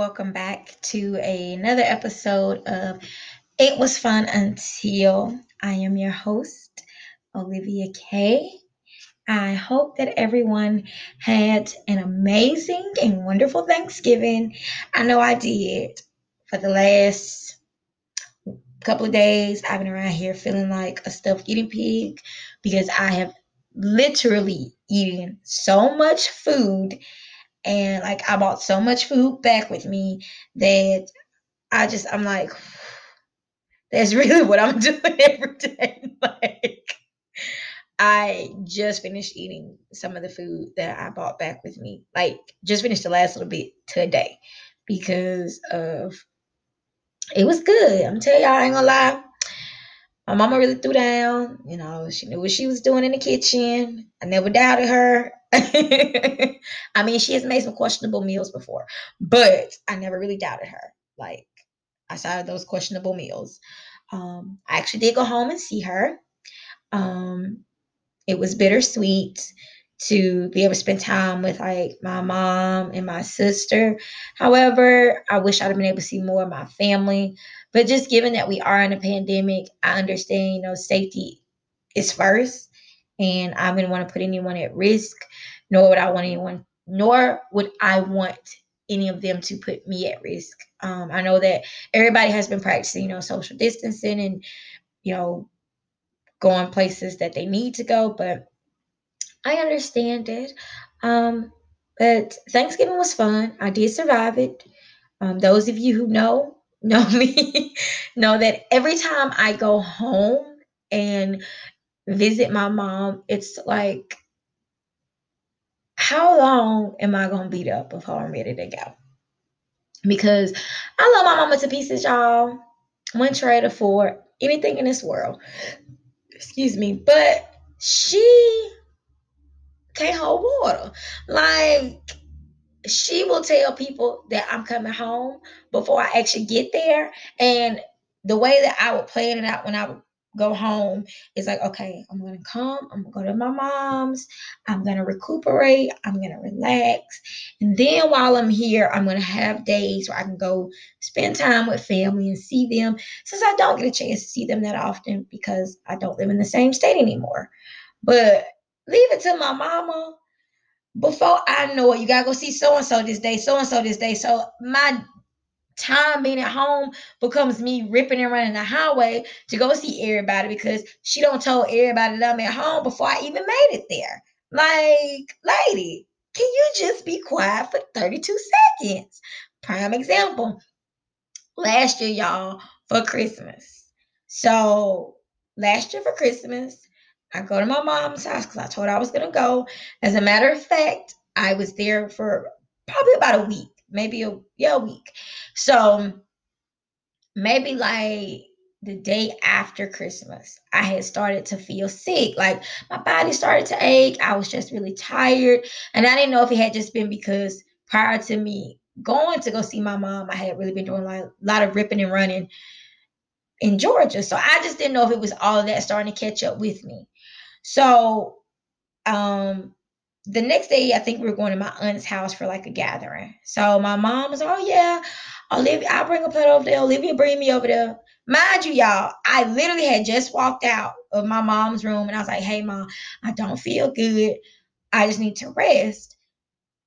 welcome back to another episode of It Was Fun Until. I am your host, Olivia Kay. I hope that everyone had an amazing and wonderful Thanksgiving. I know I did. For the last couple of days, I've been around here feeling like a stuffed guinea pig because I have literally eaten so much food and like I bought so much food back with me that I just I'm like that's really what I'm doing every day. like I just finished eating some of the food that I bought back with me. Like just finished the last little bit today because of it was good. I'm telling y'all, I ain't gonna lie. My mama really threw down. You know, she knew what she was doing in the kitchen. I never doubted her. I mean, she has made some questionable meals before, but I never really doubted her. Like, outside of those questionable meals, um, I actually did go home and see her. Um, it was bittersweet to be able to spend time with like my mom and my sister. However, I wish I'd have been able to see more of my family. But just given that we are in a pandemic, I understand, you know, safety is first and I wouldn't want to put anyone at risk, nor would I want anyone, nor would I want any of them to put me at risk. Um, I know that everybody has been practicing, you know, social distancing and, you know, going places that they need to go, but I understand it. Um, but Thanksgiving was fun. I did survive it. Um, those of you who know, know me, know that every time I go home and visit my mom, it's like, how long am I gonna beat up before I'm ready to go? Because I love my mama to pieces, y'all. One trade for anything in this world. Excuse me, but she can't hold water. Like she will tell people that I'm coming home before I actually get there. And the way that I would plan it out when I would go home is like, okay, I'm gonna come, I'm gonna go to my mom's, I'm gonna recuperate, I'm gonna relax. And then while I'm here, I'm gonna have days where I can go spend time with family and see them since I don't get a chance to see them that often because I don't live in the same state anymore. But leave it to my mama. Before I know it, you gotta go see so and so this day, so and so this day. So my time being at home becomes me ripping and running the highway to go see everybody because she don't tell everybody that I'm at home before I even made it there. Like, lady, can you just be quiet for 32 seconds? Prime example. Last year, y'all, for Christmas. So last year for Christmas, I go to my mom's house because I told her I was gonna go. As a matter of fact, I was there for probably about a week maybe a yeah a week. So maybe like the day after Christmas, I had started to feel sick. Like my body started to ache. I was just really tired. And I didn't know if it had just been because prior to me going to go see my mom, I had really been doing like a lot of ripping and running in Georgia. So I just didn't know if it was all that starting to catch up with me. So um the next day, I think we were going to my aunt's house for like a gathering. So my mom was, oh yeah, Olivia, I'll bring a plate over there. Olivia, bring me over there. Mind you, y'all, I literally had just walked out of my mom's room and I was like, hey, mom, I don't feel good. I just need to rest.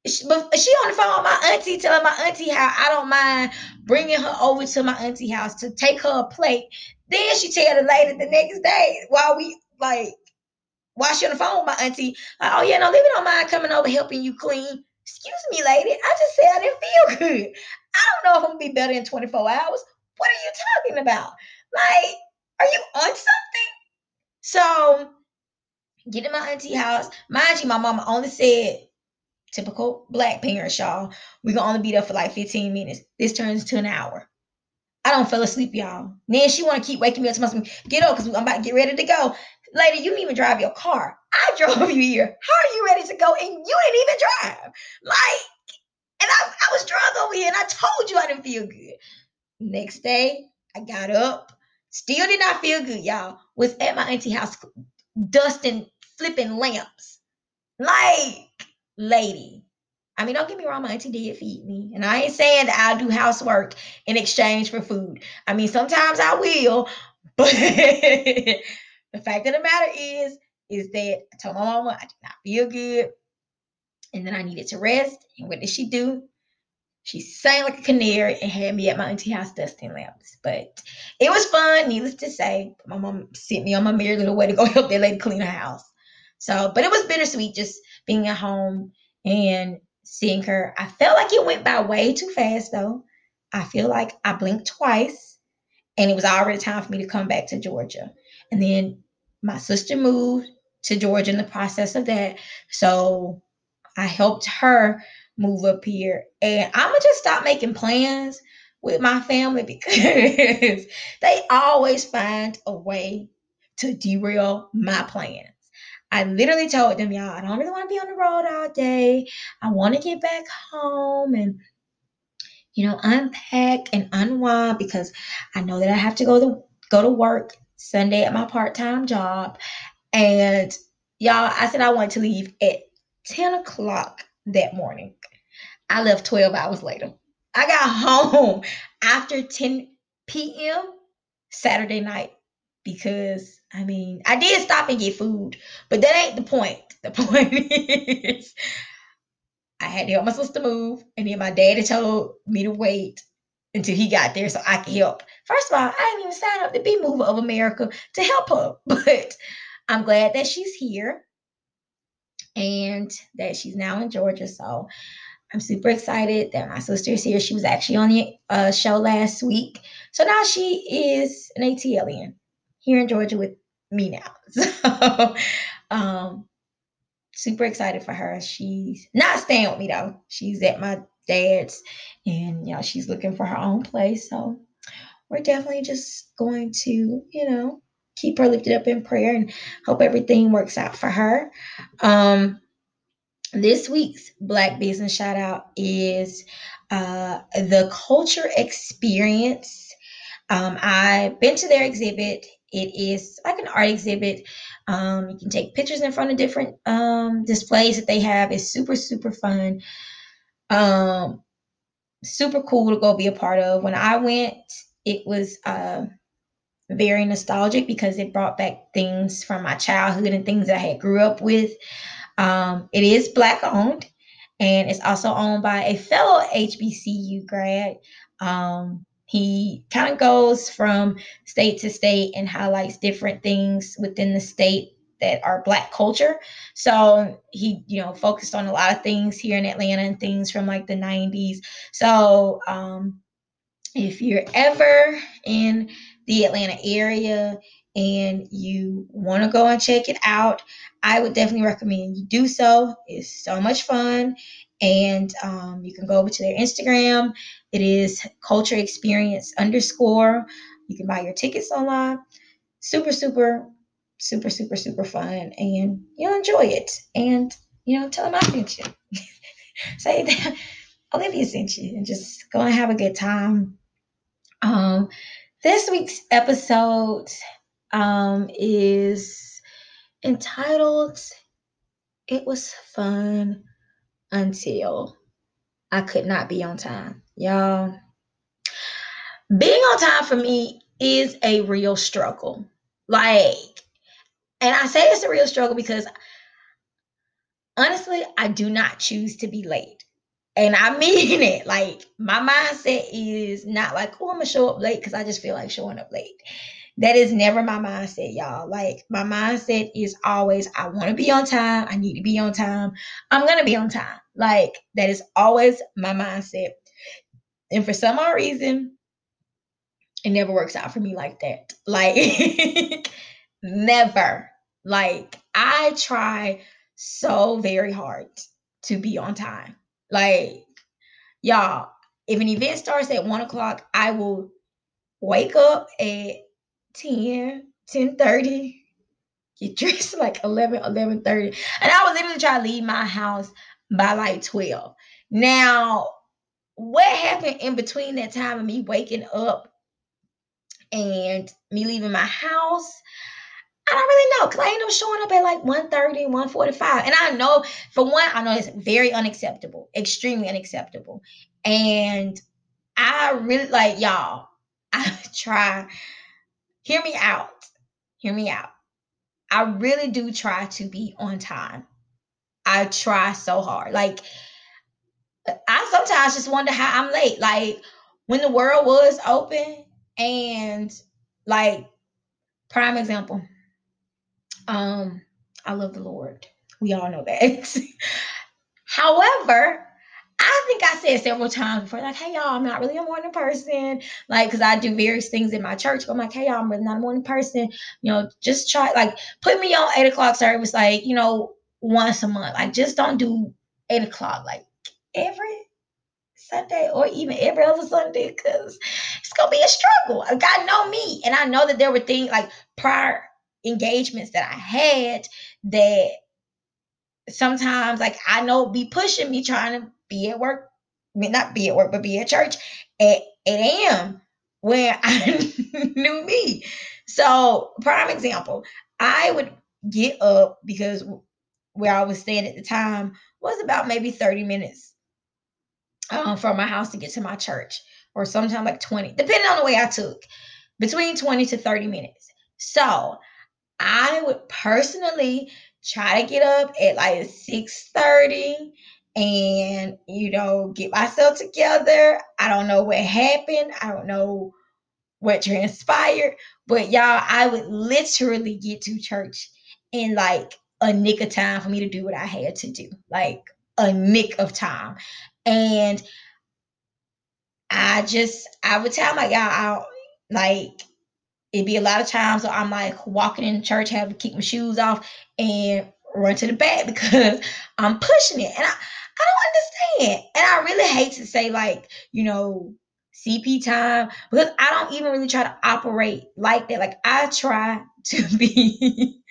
She, but she on the phone with my auntie telling my auntie how I don't mind bringing her over to my auntie house to take her a plate. Then she tell the lady the next day while we like while she on the phone with my auntie, like, oh yeah, no, Libby don't mind coming over helping you clean. Excuse me, lady. I just said I didn't feel good. I don't know if I'm gonna be better in 24 hours. What are you talking about? Like, are you on something? So get in my auntie house. Mind you, my mama only said typical black parents, y'all. We can only be there for like 15 minutes. This turns to an hour. I don't fell asleep, y'all. Then she want to keep waking me up to my get up because I'm about to get ready to go. Lady, you didn't even drive your car. I drove you here. How are you ready to go? And you didn't even drive. Like, and I, I was drunk over here and I told you I didn't feel good. Next day, I got up. Still did not feel good, y'all. Was at my auntie house dusting, flipping lamps. Like, lady, I mean, don't get me wrong, my auntie did feed me. And I ain't saying that I'll do housework in exchange for food. I mean, sometimes I will, but the fact of the matter is, is that I told my mama I did not feel good. And then I needed to rest. And what did she do? She sang like a canary and had me at my auntie house dusting lamps. But it was fun, needless to say. My mom sent me on my merry little way to go help that lady clean her house. So, but it was bittersweet just being at home and seeing her. I felt like it went by way too fast though. I feel like I blinked twice and it was already time for me to come back to Georgia. And then my sister moved to Georgia in the process of that. So I helped her move up here. And I'm going to just stop making plans with my family because they always find a way to derail my plans. I literally told them, y'all, I don't really want to be on the road all day. I want to get back home and, you know, unpack and unwind because I know that I have to go to go to work Sunday at my part-time job. And y'all, I said I wanted to leave at 10 o'clock that morning. I left 12 hours later. I got home after 10 p.m. Saturday night because I mean, I did stop and get food, but that ain't the point. The point is, I had to help my sister move, and then my daddy told me to wait until he got there so I could help. First of all, I didn't even sign up to be Mover of America to help her, but I'm glad that she's here and that she's now in Georgia. So I'm super excited that my sister is here. She was actually on the uh, show last week. So now she is an ATLian here in Georgia with me now. So um super excited for her. She's not staying with me though. She's at my dad's and you know she's looking for her own place. So we're definitely just going to, you know, keep her lifted up in prayer and hope everything works out for her. Um this week's Black Business Shout Out is uh, the Culture Experience. Um, I've been to their exhibit it is like an art exhibit. Um, you can take pictures in front of different um, displays that they have. It's super, super fun. Um, super cool to go be a part of. When I went, it was uh, very nostalgic because it brought back things from my childhood and things that I had grew up with. Um, it is black owned and it's also owned by a fellow HBCU grad. Um, he kind of goes from state to state and highlights different things within the state that are black culture. So he, you know, focused on a lot of things here in Atlanta and things from like the 90s. So um if you're ever in the Atlanta area and you want to go and check it out, I would definitely recommend you do so. It's so much fun. And um, you can go over to their Instagram. It is culture experience underscore. You can buy your tickets online. Super, super, super, super, super fun. And you'll enjoy it. And, you know, tell them I sent you. Say that Olivia sent you and just go and have a good time. Um, this week's episode um, is entitled It Was Fun Until I Could Not Be on Time. Y'all, being on time for me is a real struggle. Like, and I say it's a real struggle because honestly, I do not choose to be late. And I mean it. Like, my mindset is not like, oh, I'm going to show up late because I just feel like showing up late. That is never my mindset, y'all. Like my mindset is always I want to be on time. I need to be on time. I'm going to be on time. Like that is always my mindset. And for some odd reason, it never works out for me like that. Like never. Like I try so very hard to be on time. Like y'all, if an event starts at one o'clock, I will wake up at 10, 10 30, get dressed like 11, 11 30. And I was literally trying to leave my house by like 12. Now, what happened in between that time of me waking up and me leaving my house? I don't really know because I end up showing up at like 1.30, 1.45. And I know, for one, I know it's very unacceptable, extremely unacceptable. And I really like y'all. I try, hear me out. Hear me out. I really do try to be on time. I try so hard. Like, I sometimes just wonder how I'm late. Like, when the world was open and like prime example um i love the lord we all know that however I think I said several times before, like, hey, y'all, I'm not really a morning person. Like, because I do various things in my church. I'm like, hey, y'all, I'm really not a morning person. You know, just try, like, put me on eight o'clock service, like, you know, once a month. Like, just don't do eight o'clock, like, every Sunday or even every other Sunday because it's gonna be a struggle. God know me, and I know that there were things like prior engagements that I had that sometimes like I know be pushing me trying to be at work, I mean not be at work, but be at church at 8 a.m. when I knew me. So prime example, I would get up because where I was staying at the time was about maybe 30 minutes um, from my house to get to my church, or sometimes like 20, depending on the way I took, between 20 to 30 minutes. So I would personally try to get up at like 6:30 and you know get myself together. I don't know what happened. I don't know what transpired, but y'all, I would literally get to church in like a nick of time for me to do what I had to do. Like a nick of time. And I just, I would tell my out, like, it'd be a lot of times where I'm like walking in church, have to keep my shoes off and run to the back because I'm pushing it. And I, I don't understand. And I really hate to say, like, you know, CP time because I don't even really try to operate like that. Like, I try to be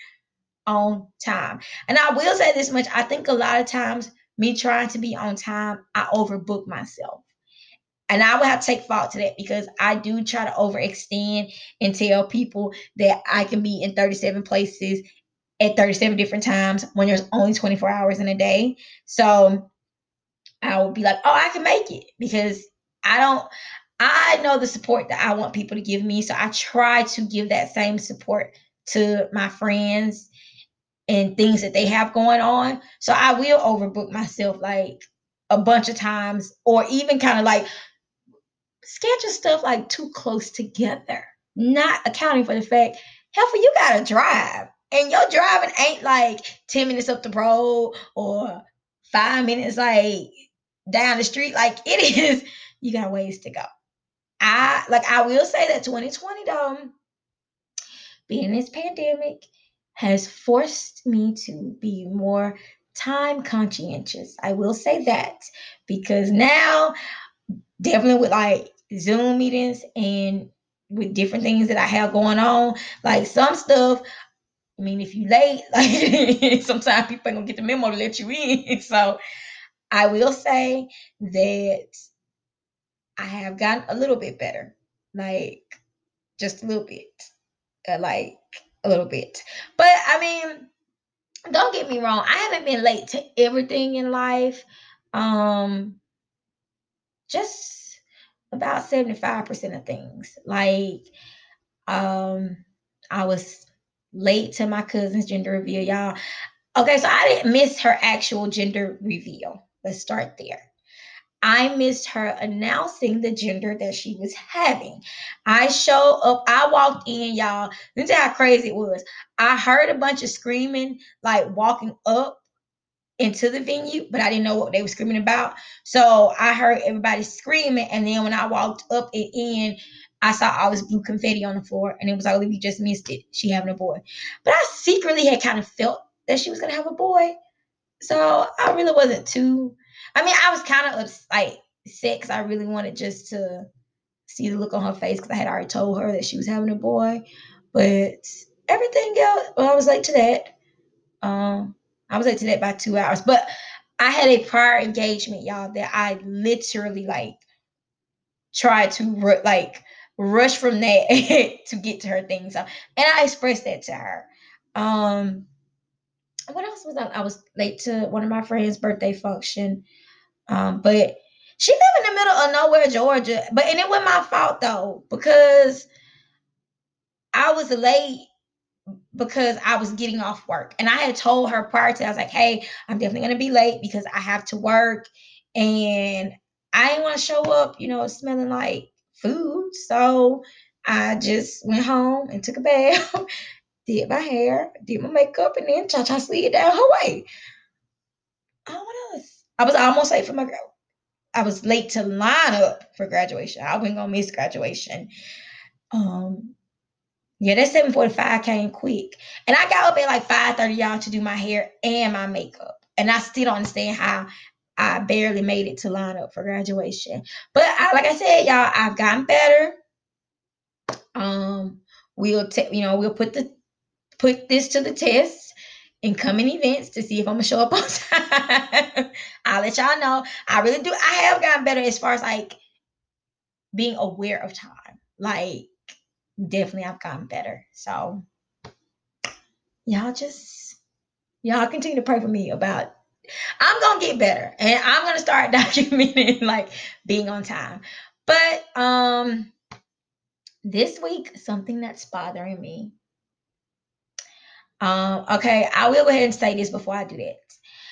on time. And I will say this much I think a lot of times me trying to be on time, I overbook myself. And I would have to take fault to that because I do try to overextend and tell people that I can be in 37 places at 37 different times when there's only 24 hours in a day. So I would be like, oh, I can make it because I don't, I know the support that I want people to give me. So I try to give that same support to my friends and things that they have going on. So I will overbook myself like a bunch of times, or even kind of like schedule stuff like too close together, not accounting for the fact, hell, for you gotta drive. And your driving ain't like 10 minutes up the road or five minutes like down the street. Like it is, you got ways to go. I like I will say that 2020 though, being this pandemic, has forced me to be more time conscientious. I will say that because now, definitely with like Zoom meetings and with different things that I have going on, like some stuff. I mean, if you late, like sometimes people ain't gonna get the memo to let you in. So I will say that I have gotten a little bit better, like just a little bit, uh, like a little bit. But I mean, don't get me wrong, I haven't been late to everything in life. Um just about 75% of things. Like um I was late to my cousin's gender reveal, y'all. Okay, so I didn't miss her actual gender reveal. Let's start there. I missed her announcing the gender that she was having. I showed up, I walked in, y'all. This is how crazy it was. I heard a bunch of screaming, like walking up into the venue, but I didn't know what they were screaming about. So I heard everybody screaming, and then when I walked up and in, I saw all this blue confetti on the floor, and it was like, "We just missed it. She having a boy." But I secretly had kind of felt that she was gonna have a boy, so I really wasn't too I mean, I was kind of like because I really wanted just to see the look on her face because I had already told her that she was having a boy. But everything else, well, I was late to that. Um, I was late to that by two hours. But I had a prior engagement, y'all, that I literally like tried to like rush from that to get to her things. And I expressed that to her. Um, what else was I? I was late to one of my friends' birthday function. Um, but she live in the middle of nowhere, Georgia. But and it wasn't my fault though, because I was late because I was getting off work. And I had told her prior to, I was like, hey, I'm definitely gonna be late because I have to work. And I didn't want to show up, you know, smelling like food. So I just went home and took a bath, did my hair, did my makeup, and then cha cha slid down way. Oh, what else? I was almost late for my girl. I was late to line up for graduation. I wasn't gonna miss graduation. Um, yeah, that 745 came quick. And I got up at like 5:30, y'all, to do my hair and my makeup. And I still don't understand how I barely made it to line up for graduation. But I, like I said, y'all, I've gotten better. Um, we'll take, you know, we'll put the put this to the test in coming events to see if I'm gonna show up on time. I'll let y'all know. I really do. I have gotten better as far as like being aware of time. Like definitely I've gotten better. So y'all just y'all continue to pray for me about I'm gonna get better and I'm gonna start documenting like being on time. But um this week, something that's bothering me. Um, okay, I will go ahead and say this before I do that.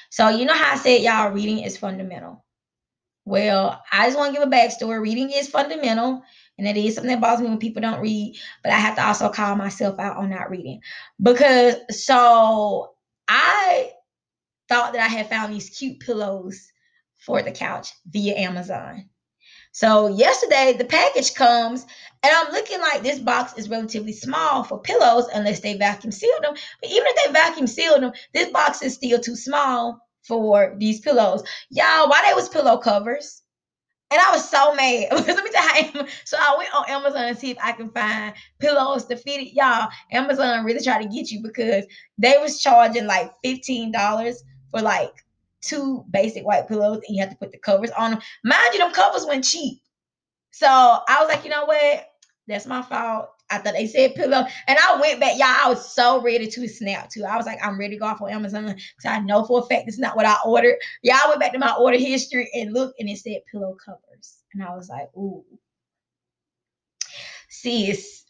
So you know how I said y'all reading is fundamental. Well, I just want to give a backstory. Reading is fundamental. And it is something that bothers me when people don't read, but I have to also call myself out on not reading. Because so I thought that I had found these cute pillows for the couch via Amazon. So yesterday the package comes and I'm looking like this box is relatively small for pillows unless they vacuum sealed them. But even if they vacuum sealed them, this box is still too small for these pillows. Y'all, why they was pillow covers? And I was so mad. Let me tell you. So I went on Amazon to see if I can find pillows to fit it. Y'all, Amazon really tried to get you because they was charging like $15 for like two basic white pillows and you have to put the covers on them. Mind you, them covers went cheap. So I was like, you know what? That's my fault. I thought they said pillow. And I went back, y'all. I was so ready to snap too. I was like, I'm ready to go off on Amazon because I know for a fact it's not what I ordered. Y'all went back to my order history and looked and it said pillow covers. And I was like, ooh. Sis.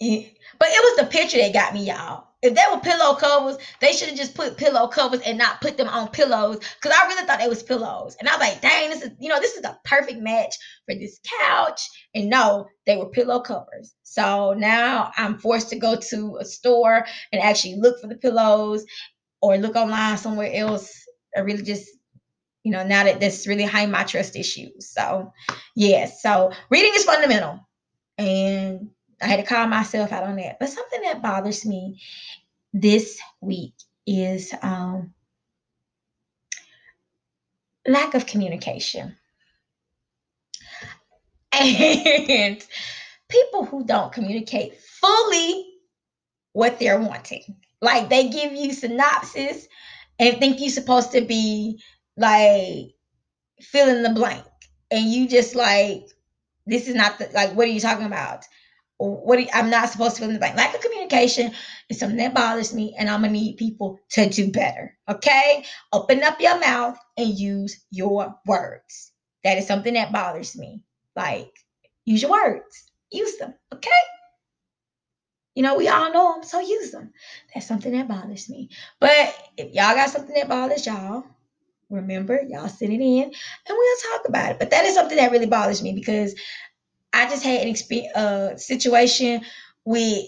But it was the picture that got me, y'all if they were pillow covers, they should have just put pillow covers and not put them on pillows. Cause I really thought they was pillows. And I was like, dang, this is, you know, this is the perfect match for this couch. And no, they were pillow covers. So now I'm forced to go to a store and actually look for the pillows or look online somewhere else. I really just, you know, now that this really high my trust issues. So yeah, so reading is fundamental. And I had to call myself out on that. But something that bothers me this week is um, lack of communication. And people who don't communicate fully what they're wanting. Like they give you synopsis and think you're supposed to be like fill in the blank. And you just like, this is not the, like, what are you talking about? What you, I'm not supposed to feel blank. Lack of communication is something that bothers me, and I'm gonna need people to do better. Okay, open up your mouth and use your words. That is something that bothers me. Like, use your words, use them. Okay. You know, we all know them, so use them. That's something that bothers me. But if y'all got something that bothers y'all, remember, y'all send it in and we'll talk about it. But that is something that really bothers me because I just had an experience, uh, situation with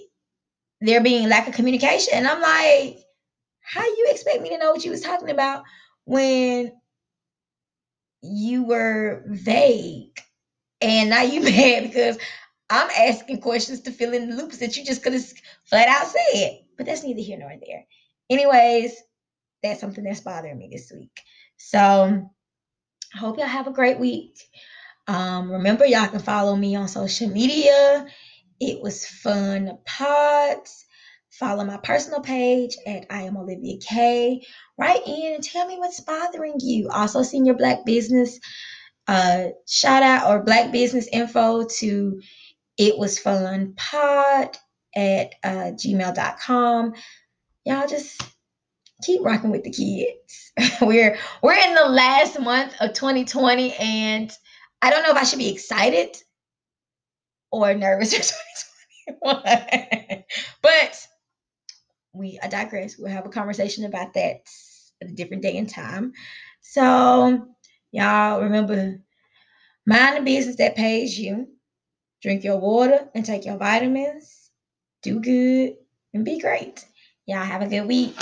there being lack of communication. And I'm like, how you expect me to know what you was talking about when you were vague? And now you mad because I'm asking questions to fill in the loops that you just could have flat out said. But that's neither here nor there. Anyways, that's something that's bothering me this week. So I hope y'all have a great week. Um, remember, y'all can follow me on social media. It was fun pods. Follow my personal page at I am Olivia K. Write in and tell me what's bothering you. Also, send your Black business uh, shout out or Black business info to It Was Fun Pod at uh, gmail.com. Y'all just keep rocking with the kids. we're we're in the last month of 2020, and I don't know if I should be excited or nervous for 2021. but we I digress. We'll have a conversation about that at a different day and time. So y'all remember mind the business that pays you. Drink your water and take your vitamins. Do good and be great. Y'all have a good week.